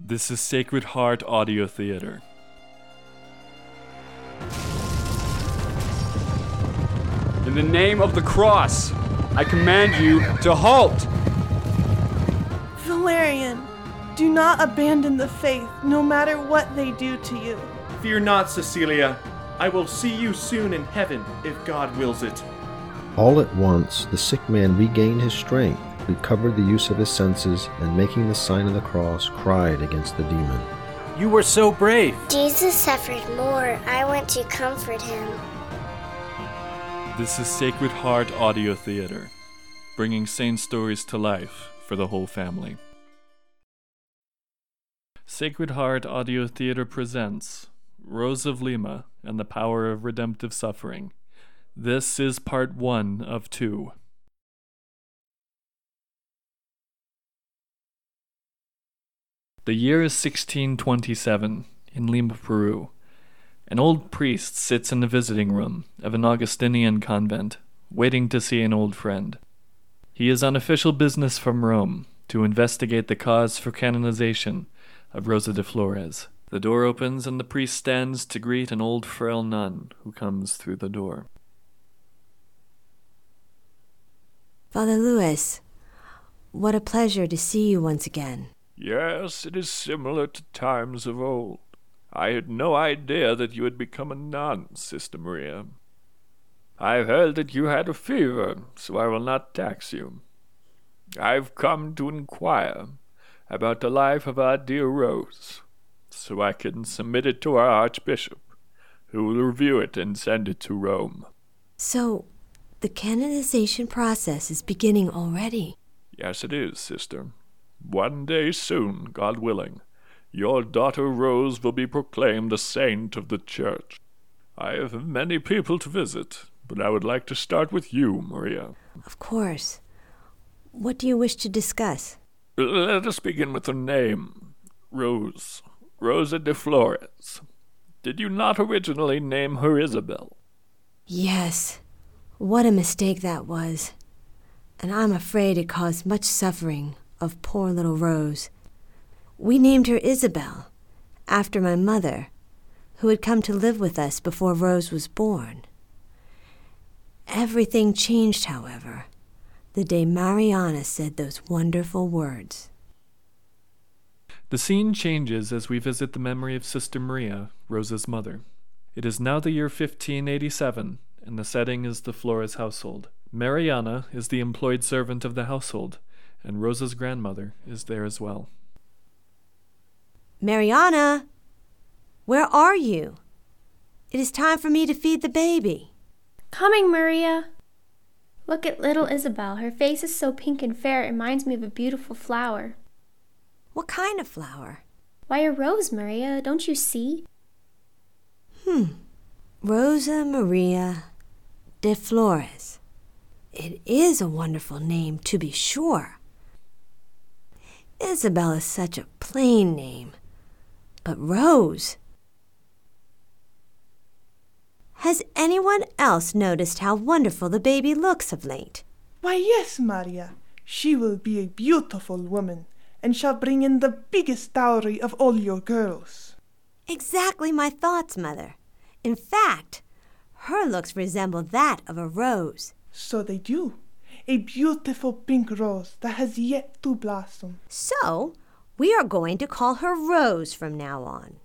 This is Sacred Heart Audio Theater. In the name of the cross, I command you to halt! Valerian, do not abandon the faith, no matter what they do to you. Fear not, Cecilia. I will see you soon in heaven, if God wills it. All at once, the sick man regained his strength, recovered the use of his senses, and making the sign of the cross, cried against the demon. You were so brave. Jesus suffered more. I went to comfort him. This is Sacred Heart Audio Theater, bringing sane stories to life for the whole family. Sacred Heart Audio Theater presents Rose of Lima and the Power of Redemptive Suffering. This is part one of two. The year is 1627 in Lima, Peru. An old priest sits in the visiting room of an Augustinian convent, waiting to see an old friend. He is on official business from Rome to investigate the cause for canonization of Rosa de Flores. The door opens and the priest stands to greet an old frail nun who comes through the door. Father Louis, what a pleasure to see you once again. Yes, it is similar to times of old. I had no idea that you had become a nun, Sister Maria. I've heard that you had a fever, so I will not tax you. I've come to inquire about the life of our dear Rose, so I can submit it to our Archbishop, who will review it and send it to Rome. So, the canonization process is beginning already. Yes, it is, sister. One day soon, God willing, your daughter Rose will be proclaimed a saint of the Church. I have many people to visit, but I would like to start with you, Maria. Of course. What do you wish to discuss? Let us begin with her name Rose. Rosa de Flores. Did you not originally name her Isabel? Yes. What a mistake that was. And I'm afraid it caused much suffering of poor little Rose. We named her Isabel, after my mother, who had come to live with us before Rose was born. Everything changed, however, the day Mariana said those wonderful words. The scene changes as we visit the memory of Sister Maria, Rosa's mother. It is now the year 1587, and the setting is the Flores household. Mariana is the employed servant of the household, and Rosa's grandmother is there as well. Mariana, where are you? It is time for me to feed the baby. Coming, Maria. Look at little Isabel. Her face is so pink and fair, it reminds me of a beautiful flower. What kind of flower? Why, a rose, Maria. Don't you see? Hmm. Rosa Maria de Flores. It is a wonderful name, to be sure. Isabel is such a plain name. But Rose. Has anyone else noticed how wonderful the baby looks of late? Why, yes, Maria. She will be a beautiful woman and shall bring in the biggest dowry of all your girls. Exactly my thoughts, Mother. In fact, her looks resemble that of a rose. So they do. A beautiful pink rose that has yet to blossom. So, we are going to call her Rose from now on.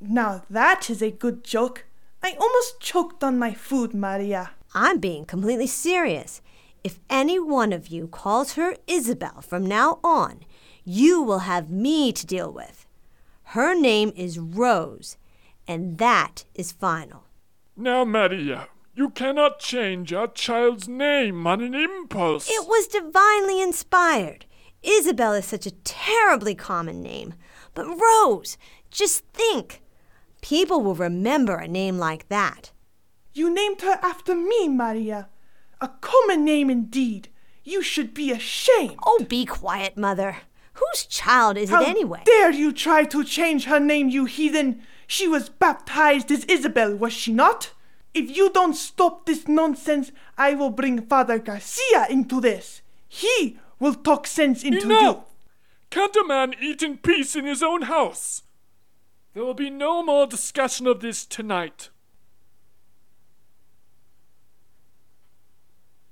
Now that is a good joke. I almost choked on my food, Maria. I'm being completely serious. If any one of you calls her Isabel from now on, you will have me to deal with. Her name is Rose, and that is final. Now, Maria, you cannot change a child's name on an impulse. It was divinely inspired. Isabel is such a terribly common name. But Rose, just think. People will remember a name like that. You named her after me, Maria. A common name indeed. You should be ashamed. Oh, be quiet, Mother. Whose child is How it anyway? dare you try to change her name, you heathen? She was baptized as Isabel, was she not? If you don't stop this nonsense, I will bring Father Garcia into this. He will talk sense into Enough! you. Can't a man eat in peace in his own house? There will be no more discussion of this tonight.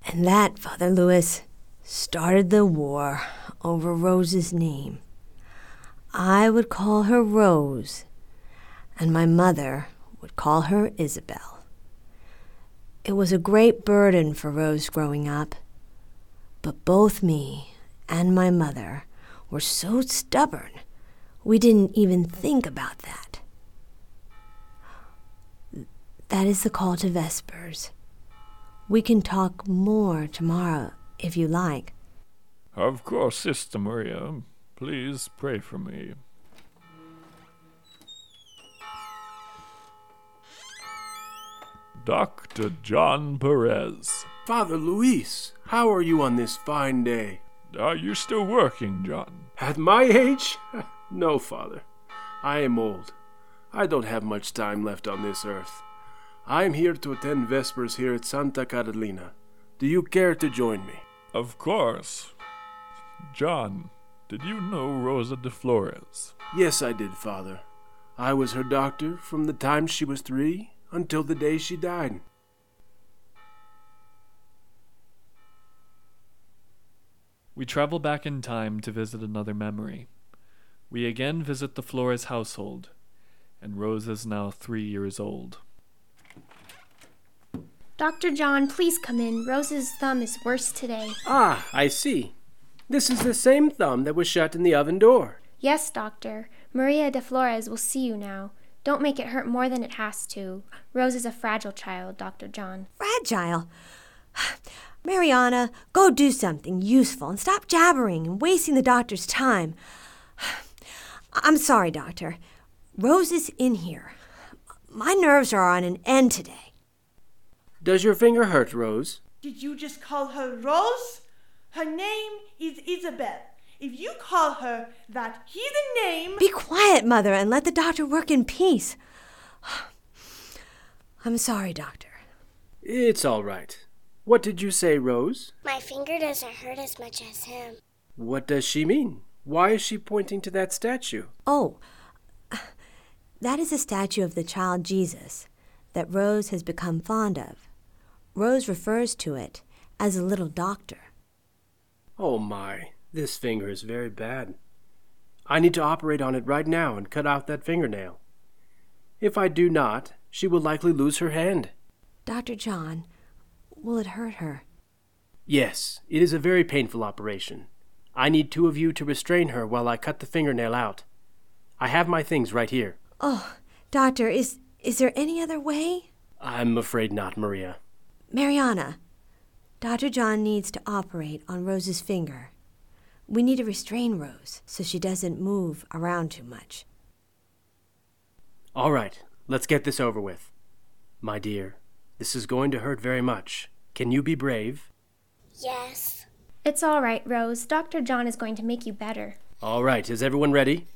And that, Father Louis, started the war over Rose's name. I would call her Rose, and my mother would call her Isabel. It was a great burden for Rose growing up, but both me and my mother were so stubborn we didn't even think about that. That is the call to Vespers. We can talk more tomorrow if you like. Of course, Sister Maria. Please pray for me. Dr. John Perez. Father Luis, how are you on this fine day? Are you still working, John? At my age? no, Father. I am old. I don't have much time left on this earth. I am here to attend Vespers here at Santa Catalina. Do you care to join me? Of course. John, did you know Rosa de Flores? Yes, I did, Father. I was her doctor from the time she was three until the day she died. We travel back in time to visit another memory. We again visit the Flores household, and Rose is now three years old. Dr. John, please come in. Rose's thumb is worse today. Ah, I see. This is the same thumb that was shut in the oven door. Yes, doctor. Maria de Flores will see you now. Don't make it hurt more than it has to. Rose is a fragile child, Dr. John. Fragile? Mariana, go do something useful and stop jabbering and wasting the doctor's time. I'm sorry, doctor. Rose is in here. My nerves are on an end today. Does your finger hurt, Rose? Did you just call her Rose? Her name is Isabel. If you call her that heathen name. Be quiet, Mother, and let the doctor work in peace. I'm sorry, Doctor. It's all right. What did you say, Rose? My finger doesn't hurt as much as him. What does she mean? Why is she pointing to that statue? Oh, that is a statue of the child Jesus that Rose has become fond of. Rose refers to it as a little doctor. Oh my, this finger is very bad. I need to operate on it right now and cut out that fingernail. If I do not, she will likely lose her hand. Dr. John, will it hurt her? Yes, it is a very painful operation. I need two of you to restrain her while I cut the fingernail out. I have my things right here. Oh, Doctor, is is there any other way? I'm afraid not, Maria. Mariana, Dr. John needs to operate on Rose's finger. We need to restrain Rose so she doesn't move around too much. All right, let's get this over with. My dear, this is going to hurt very much. Can you be brave? Yes. It's all right, Rose. Dr. John is going to make you better. All right, is everyone ready?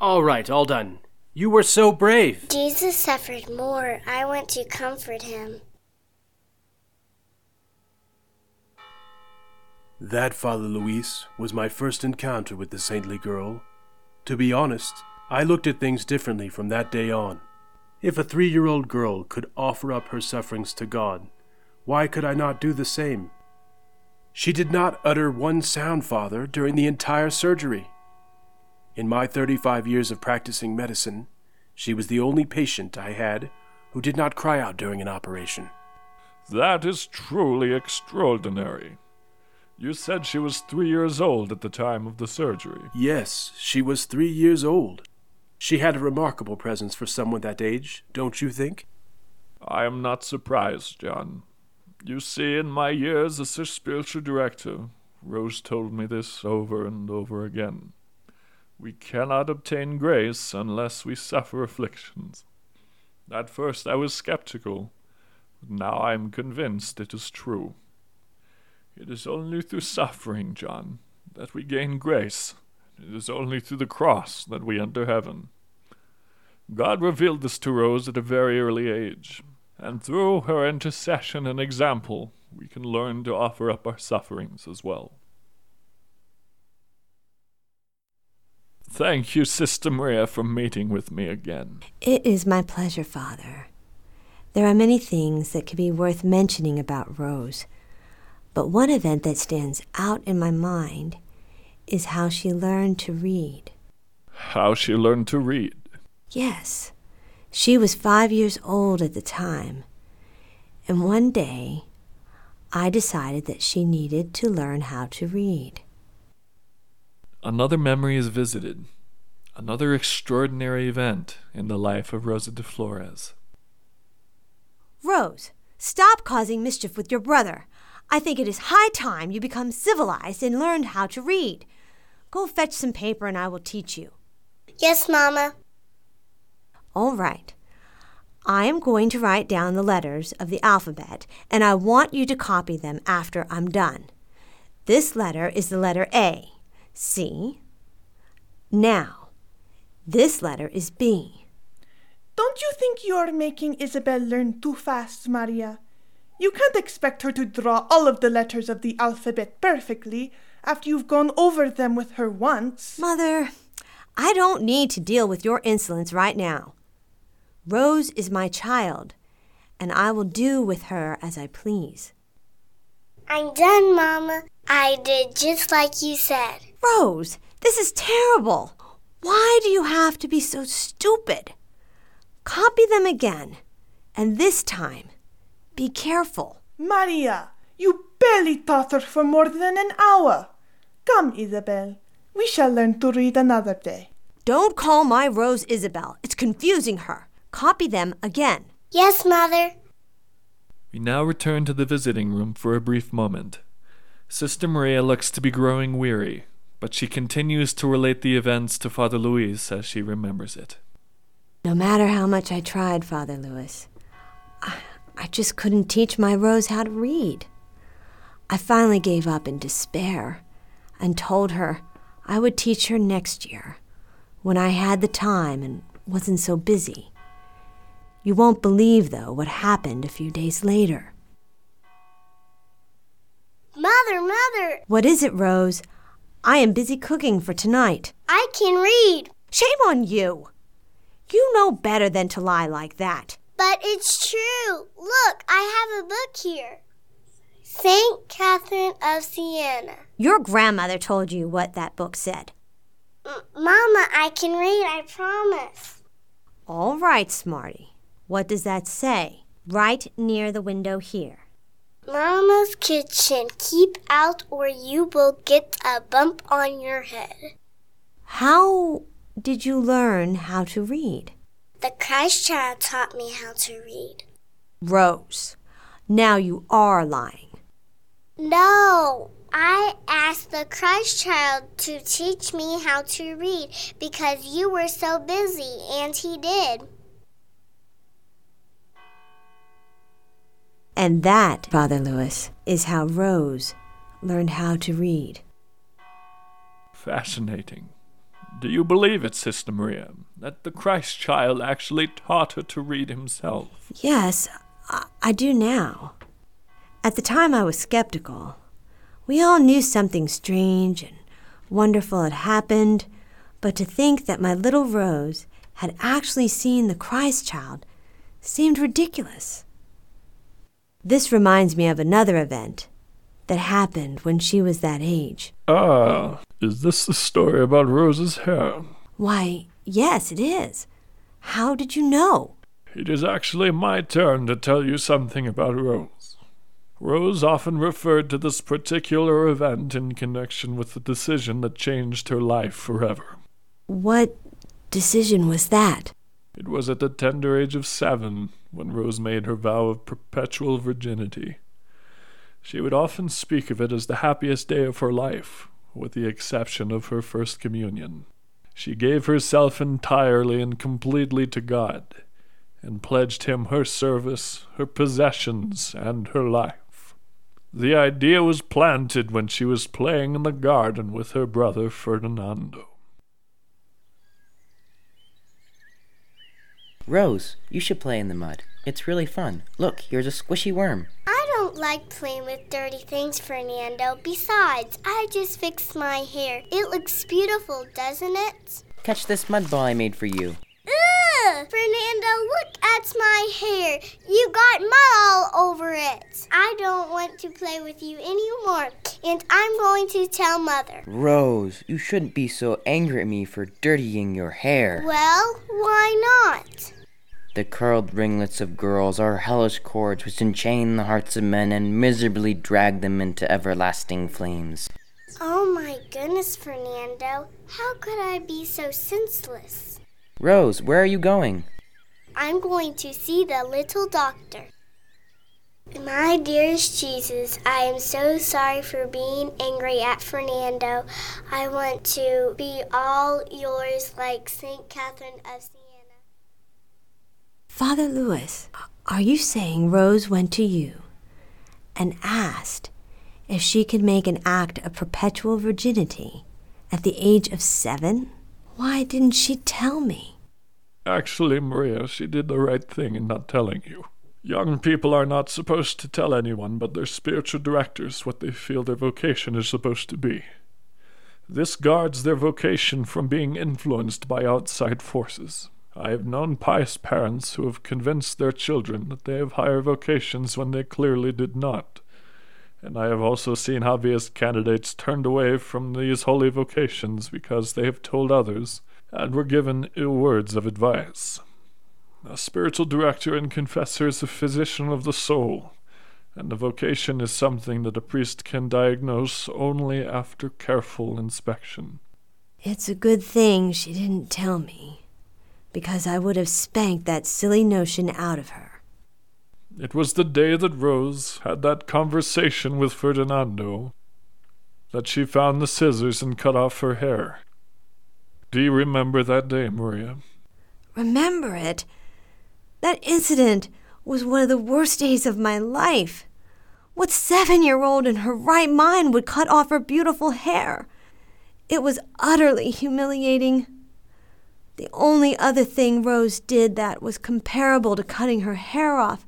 All right, all done. You were so brave. Jesus suffered more. I went to comfort him. That, Father Luis, was my first encounter with the saintly girl. To be honest, I looked at things differently from that day on. If a three year old girl could offer up her sufferings to God, why could I not do the same? She did not utter one sound, Father, during the entire surgery. In my 35 years of practicing medicine, she was the only patient I had who did not cry out during an operation. That is truly extraordinary. You said she was three years old at the time of the surgery. Yes, she was three years old. She had a remarkable presence for someone that age, don't you think? I am not surprised, John. You see, in my years as her spiritual director, Rose told me this over and over again. We cannot obtain grace unless we suffer afflictions. At first I was skeptical, but now I am convinced it is true. It is only through suffering, John, that we gain grace. It is only through the cross that we enter heaven. God revealed this to Rose at a very early age, and through her intercession and example, we can learn to offer up our sufferings as well. Thank you, Sister Maria, for meeting with me again. It is my pleasure, Father. There are many things that could be worth mentioning about Rose, but one event that stands out in my mind is how she learned to read. How she learned to read? Yes. She was five years old at the time, and one day I decided that she needed to learn how to read. Another memory is visited, another extraordinary event in the life of Rosa de Flores. Rose, stop causing mischief with your brother. I think it is high time you become civilized and learned how to read. Go fetch some paper and I will teach you. Yes, Mama. All right. I am going to write down the letters of the alphabet, and I want you to copy them after I'm done. This letter is the letter A. See? Now, this letter is B. Don't you think you're making Isabel learn too fast, Maria? You can't expect her to draw all of the letters of the alphabet perfectly after you've gone over them with her once. Mother, I don't need to deal with your insolence right now. Rose is my child, and I will do with her as I please. I'm done, Mama. I did just like you said. Rose, this is terrible. Why do you have to be so stupid? Copy them again, and this time, be careful. Maria, you barely taught her for more than an hour. Come, Isabel. We shall learn to read another day. Don't call my Rose Isabel. It's confusing her. Copy them again. Yes, Mother. We now return to the visiting room for a brief moment. Sister Maria looks to be growing weary, but she continues to relate the events to Father Luis as she remembers it. No matter how much I tried, Father Louis, I, I just couldn't teach my Rose how to read. I finally gave up in despair and told her I would teach her next year when I had the time and wasn't so busy. You won't believe, though, what happened a few days later. Mother, Mother! What is it, Rose? I am busy cooking for tonight. I can read. Shame on you! You know better than to lie like that. But it's true. Look, I have a book here. St. Catherine of Siena. Your grandmother told you what that book said. M- Mama, I can read, I promise. All right, Smarty. What does that say? Right near the window here. Mama's kitchen. Keep out or you will get a bump on your head. How did you learn how to read? The Christ child taught me how to read. Rose, now you are lying. No, I asked the Christ child to teach me how to read because you were so busy, and he did. And that, Father Louis, is how Rose learned how to read. Fascinating. Do you believe it, Sister Maria, that the Christ child actually taught her to read himself? Yes, I, I do now. At the time, I was skeptical. We all knew something strange and wonderful had happened, but to think that my little Rose had actually seen the Christ child seemed ridiculous. This reminds me of another event that happened when she was that age. Ah, is this the story about Rose's hair? Why, yes, it is. How did you know? It is actually my turn to tell you something about Rose. Rose often referred to this particular event in connection with the decision that changed her life forever. What decision was that? It was at the tender age of seven when Rose made her vow of perpetual virginity. She would often speak of it as the happiest day of her life, with the exception of her first communion. She gave herself entirely and completely to God, and pledged him her service, her possessions, and her life. The idea was planted when she was playing in the garden with her brother Ferdinando. Rose, you should play in the mud. It's really fun. Look, here's a squishy worm. I don't don't like playing with dirty things, Fernando. Besides, I just fixed my hair. It looks beautiful, doesn't it? Catch this mud ball I made for you. Ugh! Fernando, look at my hair. You got mud all over it. I don't want to play with you anymore, and I'm going to tell Mother. Rose, you shouldn't be so angry at me for dirtying your hair. Well, why not? The curled ringlets of girls are hellish cords which enchain the hearts of men and miserably drag them into everlasting flames. Oh my goodness, Fernando. How could I be so senseless? Rose, where are you going? I'm going to see the little doctor. My dearest Jesus, I am so sorry for being angry at Fernando. I want to be all yours like St. Catherine of Siena. Father Louis, are you saying Rose went to you and asked if she could make an act of perpetual virginity at the age of seven? Why didn't she tell me? Actually, Maria, she did the right thing in not telling you. Young people are not supposed to tell anyone but their spiritual directors what they feel their vocation is supposed to be. This guards their vocation from being influenced by outside forces. I have known pious parents who have convinced their children that they have higher vocations when they clearly did not. And I have also seen obvious candidates turned away from these holy vocations because they have told others and were given ill words of advice. A spiritual director and confessor is a physician of the soul, and the vocation is something that a priest can diagnose only after careful inspection. It's a good thing she didn't tell me, because I would have spanked that silly notion out of her. It was the day that Rose had that conversation with Ferdinando that she found the scissors and cut off her hair. Do you remember that day, Maria? Remember it? That incident was one of the worst days of my life. What seven year old in her right mind would cut off her beautiful hair? It was utterly humiliating. The only other thing Rose did that was comparable to cutting her hair off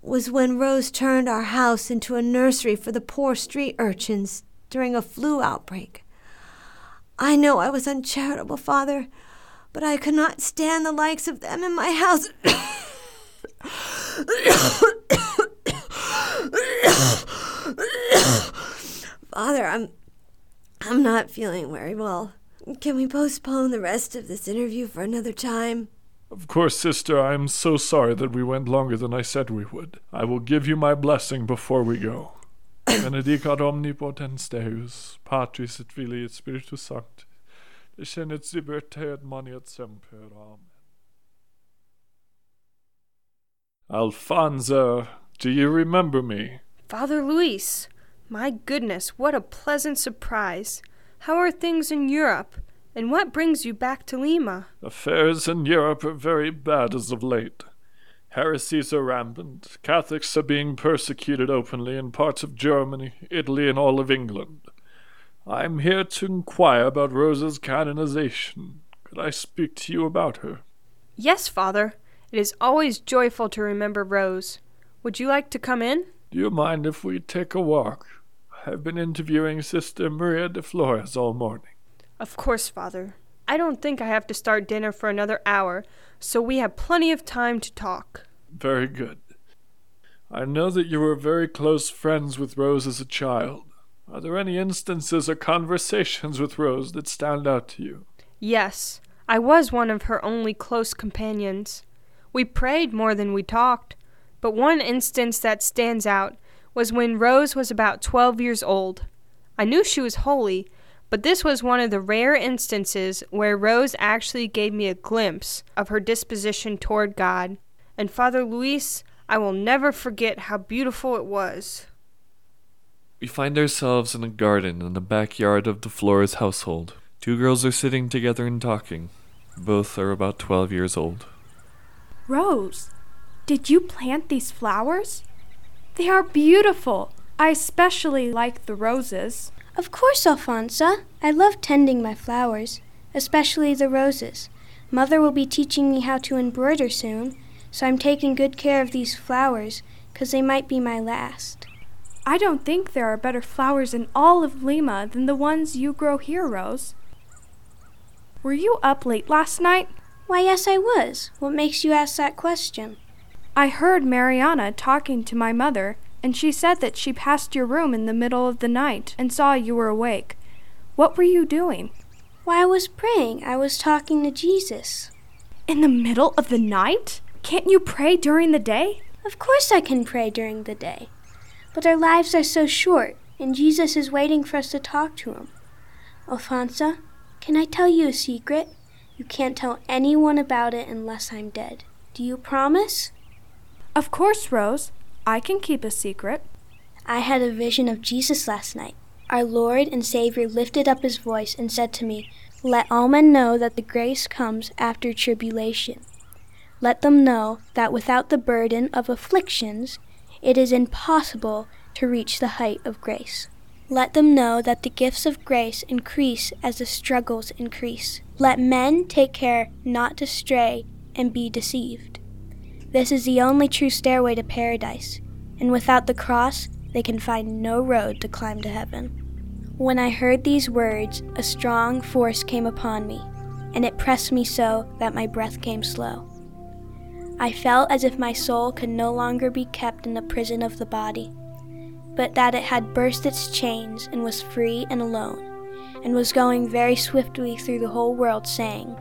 was when Rose turned our house into a nursery for the poor street urchins during a flu outbreak. I know I was uncharitable, Father, but I could not stand the likes of them in my house. Father, I'm I'm not feeling very well. Can we postpone the rest of this interview for another time? Of course, sister, I am so sorry that we went longer than I said we would. I will give you my blessing before we go. Benedicat omnipotens Deus, Patris et Filii et Spiritus Sancti, descendat super te et maneat semper. Amen. Alfonsa, do you remember me? Father Luis, my goodness, what a pleasant surprise. How are things in Europe? And what brings you back to Lima? Affairs in Europe are very bad as of late. Heresies are rampant. Catholics are being persecuted openly in parts of Germany, Italy, and all of England. I am here to inquire about Rosa's canonization. Could I speak to you about her? Yes, Father. It is always joyful to remember Rose. Would you like to come in? Do you mind if we take a walk? I have been interviewing Sister Maria de Flores all morning. Of course, Father. I don't think I have to start dinner for another hour, so we have plenty of time to talk. Very good. I know that you were very close friends with Rose as a child. Are there any instances or conversations with Rose that stand out to you? Yes, I was one of her only close companions. We prayed more than we talked, but one instance that stands out was when Rose was about twelve years old. I knew she was holy, but this was one of the rare instances where Rose actually gave me a glimpse of her disposition toward God. And Father Luis, I will never forget how beautiful it was. We find ourselves in a garden in the backyard of the Flores household. Two girls are sitting together and talking. Both are about 12 years old. Rose, did you plant these flowers? They are beautiful. I especially like the roses. Of course, Alfonsa. I love tending my flowers, especially the roses. Mother will be teaching me how to embroider soon, so I'm taking good care of these flowers 'cause they might be my last. I don't think there are better flowers in all of Lima than the ones you grow here, Rose. Were you up late last night? Why, yes, I was. What makes you ask that question? I heard Mariana talking to my mother, and she said that she passed your room in the middle of the night and saw you were awake. What were you doing? Why, I was praying. I was talking to Jesus. In the middle of the night? Can't you pray during the day? Of course I can pray during the day. But our lives are so short, and Jesus is waiting for us to talk to him. Alfonsa, can I tell you a secret? You can't tell anyone about it unless I'm dead. Do you promise? Of course, Rose. I can keep a secret. I had a vision of Jesus last night. Our Lord and Savior lifted up his voice and said to me, Let all men know that the grace comes after tribulation. Let them know that without the burden of afflictions, it is impossible to reach the height of grace. Let them know that the gifts of grace increase as the struggles increase. Let men take care not to stray and be deceived. This is the only true stairway to paradise, and without the cross, they can find no road to climb to heaven. When I heard these words, a strong force came upon me, and it pressed me so that my breath came slow. I felt as if my soul could no longer be kept in the prison of the body, but that it had burst its chains and was free and alone, and was going very swiftly through the whole world, saying,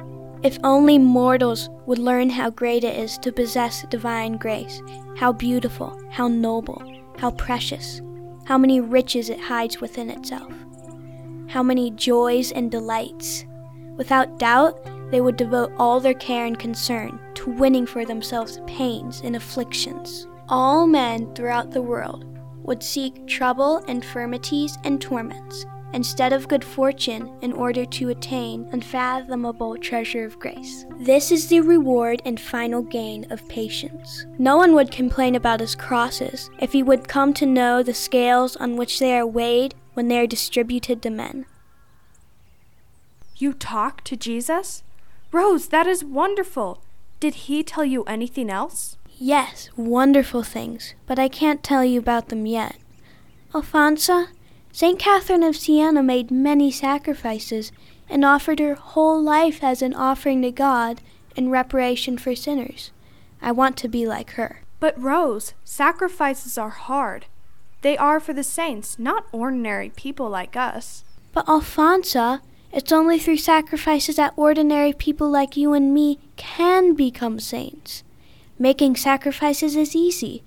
If only mortals would learn how great it is to possess divine grace, how beautiful, how noble, how precious, how many riches it hides within itself, how many joys and delights. Without doubt, they would devote all their care and concern to winning for themselves pains and afflictions. All men throughout the world would seek trouble, infirmities, and torments instead of good fortune in order to attain unfathomable treasure of grace. This is the reward and final gain of patience. No one would complain about his crosses if he would come to know the scales on which they are weighed when they are distributed to men. You talk to Jesus? Rose, that is wonderful. Did he tell you anything else? Yes, wonderful things, but I can't tell you about them yet. Alfonsa, St. Catherine of Siena made many sacrifices and offered her whole life as an offering to God in reparation for sinners. I want to be like her. But, Rose, sacrifices are hard. They are for the saints, not ordinary people like us. But, Alfonsa, it's only through sacrifices that ordinary people like you and me can become saints. Making sacrifices is easy.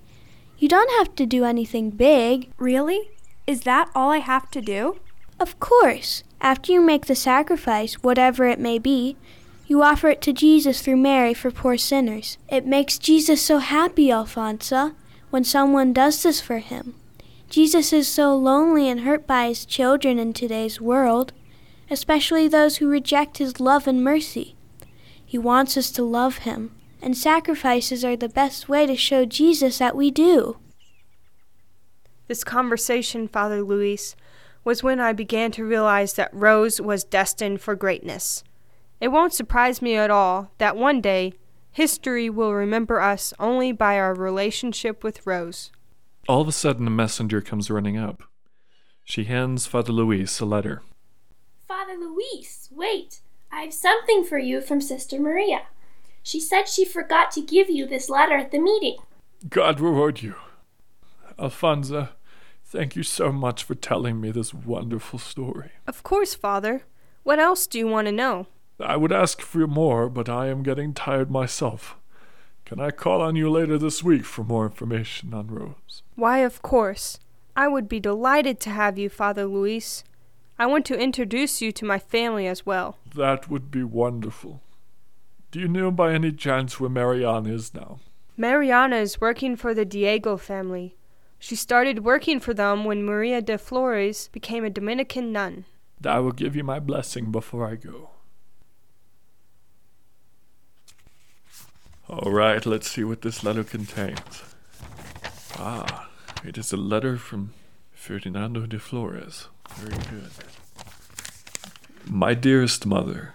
You don't have to do anything big. Really? Is that all I have to do? Of course. After you make the sacrifice, whatever it may be, you offer it to Jesus through Mary for poor sinners. It makes Jesus so happy, Alfonsa, when someone does this for him. Jesus is so lonely and hurt by his children in today's world, especially those who reject his love and mercy. He wants us to love him, and sacrifices are the best way to show Jesus that we do. This conversation, Father Luis, was when I began to realize that Rose was destined for greatness. It won't surprise me at all that one day history will remember us only by our relationship with Rose. All of a sudden, a messenger comes running up. She hands Father Luis a letter. Father Luis, wait! I have something for you from Sister Maria. She said she forgot to give you this letter at the meeting. God reward you. Alfonsa, thank you so much for telling me this wonderful story. Of course, Father. What else do you want to know? I would ask for more, but I am getting tired myself. Can I call on you later this week for more information on Rose? Why, of course. I would be delighted to have you, Father Luis. I want to introduce you to my family as well. That would be wonderful. Do you know by any chance where Mariana is now? Mariana is working for the Diego family. She started working for them when Maria de Flores became a Dominican nun. I will give you my blessing before I go. All right, let's see what this letter contains. Ah, it is a letter from Ferdinando de Flores. Very good. My dearest mother,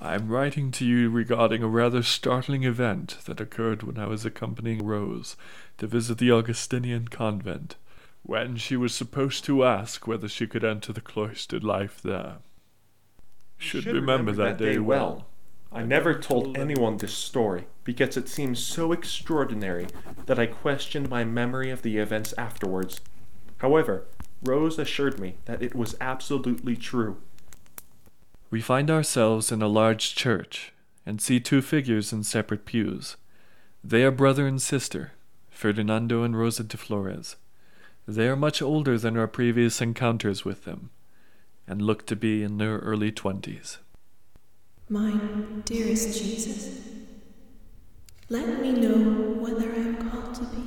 I'm writing to you regarding a rather startling event that occurred when I was accompanying Rose to visit the Augustinian convent, when she was supposed to ask whether she could enter the cloistered life there. Should, should remember, that, day well. I never told anyone this story because it seemed so extraordinary that I questioned my memory of the events afterwards. However, Rose assured me that it was absolutely true. We find ourselves in a large church and see two figures in separate pews. They are brother and sister, Ferdinando and Rosa de Flores. They are much older than our previous encounters with them, and look to be in their early twenties. My dearest Jesus, let me know whether I am called to be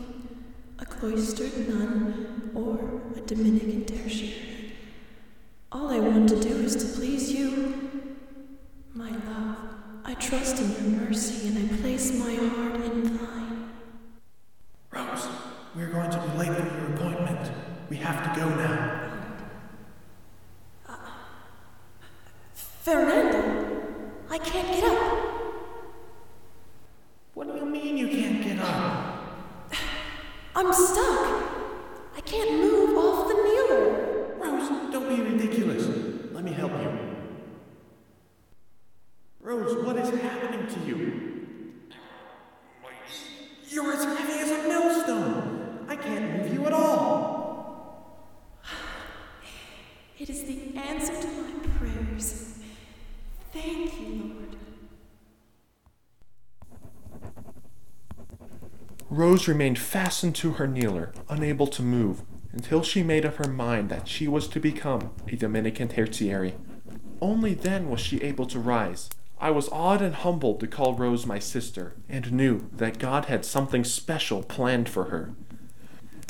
a cloistered nun or a Dominican tertiary. Want to do is to please you. My love, I trust in your mercy and I place my heart in thine. Rose, we're going to be late for your appointment. We have to go now. Uh, Fernando, I can't get up. What do you mean you can't get up? I'm stuck. I can't move off the kneeler. Rose, don't be ridiculous. Let me help you. Rose, what is happening to you? You're as heavy as a millstone. I can't move you at all. It is the answer to my prayers. Thank you, Lord. Rose remained fastened to her kneeler, unable to move, until she made up her mind that she was to become a Dominican tertiary. Only then was she able to rise. I was awed and humbled to call Rose my sister, and knew that God had something special planned for her.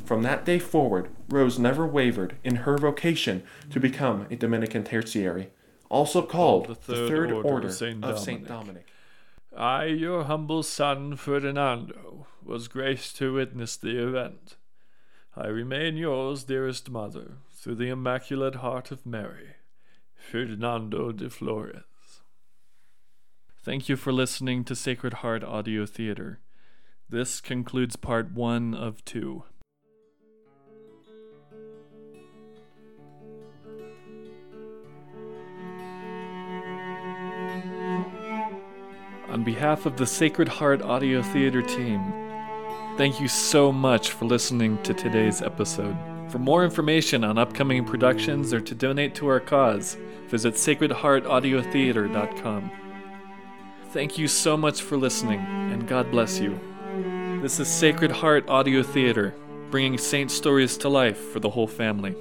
From that day forward, Rose never wavered in her vocation to become a Dominican tertiary, also called the Third, the third Order, Order, of St. Dominic. Dominic. I, your humble son Ferdinando, was graced to witness the event. I remain yours, dearest mother, through the Immaculate Heart of Mary, Ferdinando de Flores. Thank you for listening to Sacred Heart Audio Theater. This concludes part one of two. On behalf of the Sacred Heart Audio Theater team, thank you so much for listening to today's episode. For more information on upcoming productions or to donate to our cause, visit sacredheartaudiotheater.com. Thank you so much for listening, and God bless you. This is Sacred Heart Audio Theater, bringing saint stories to life for the whole family.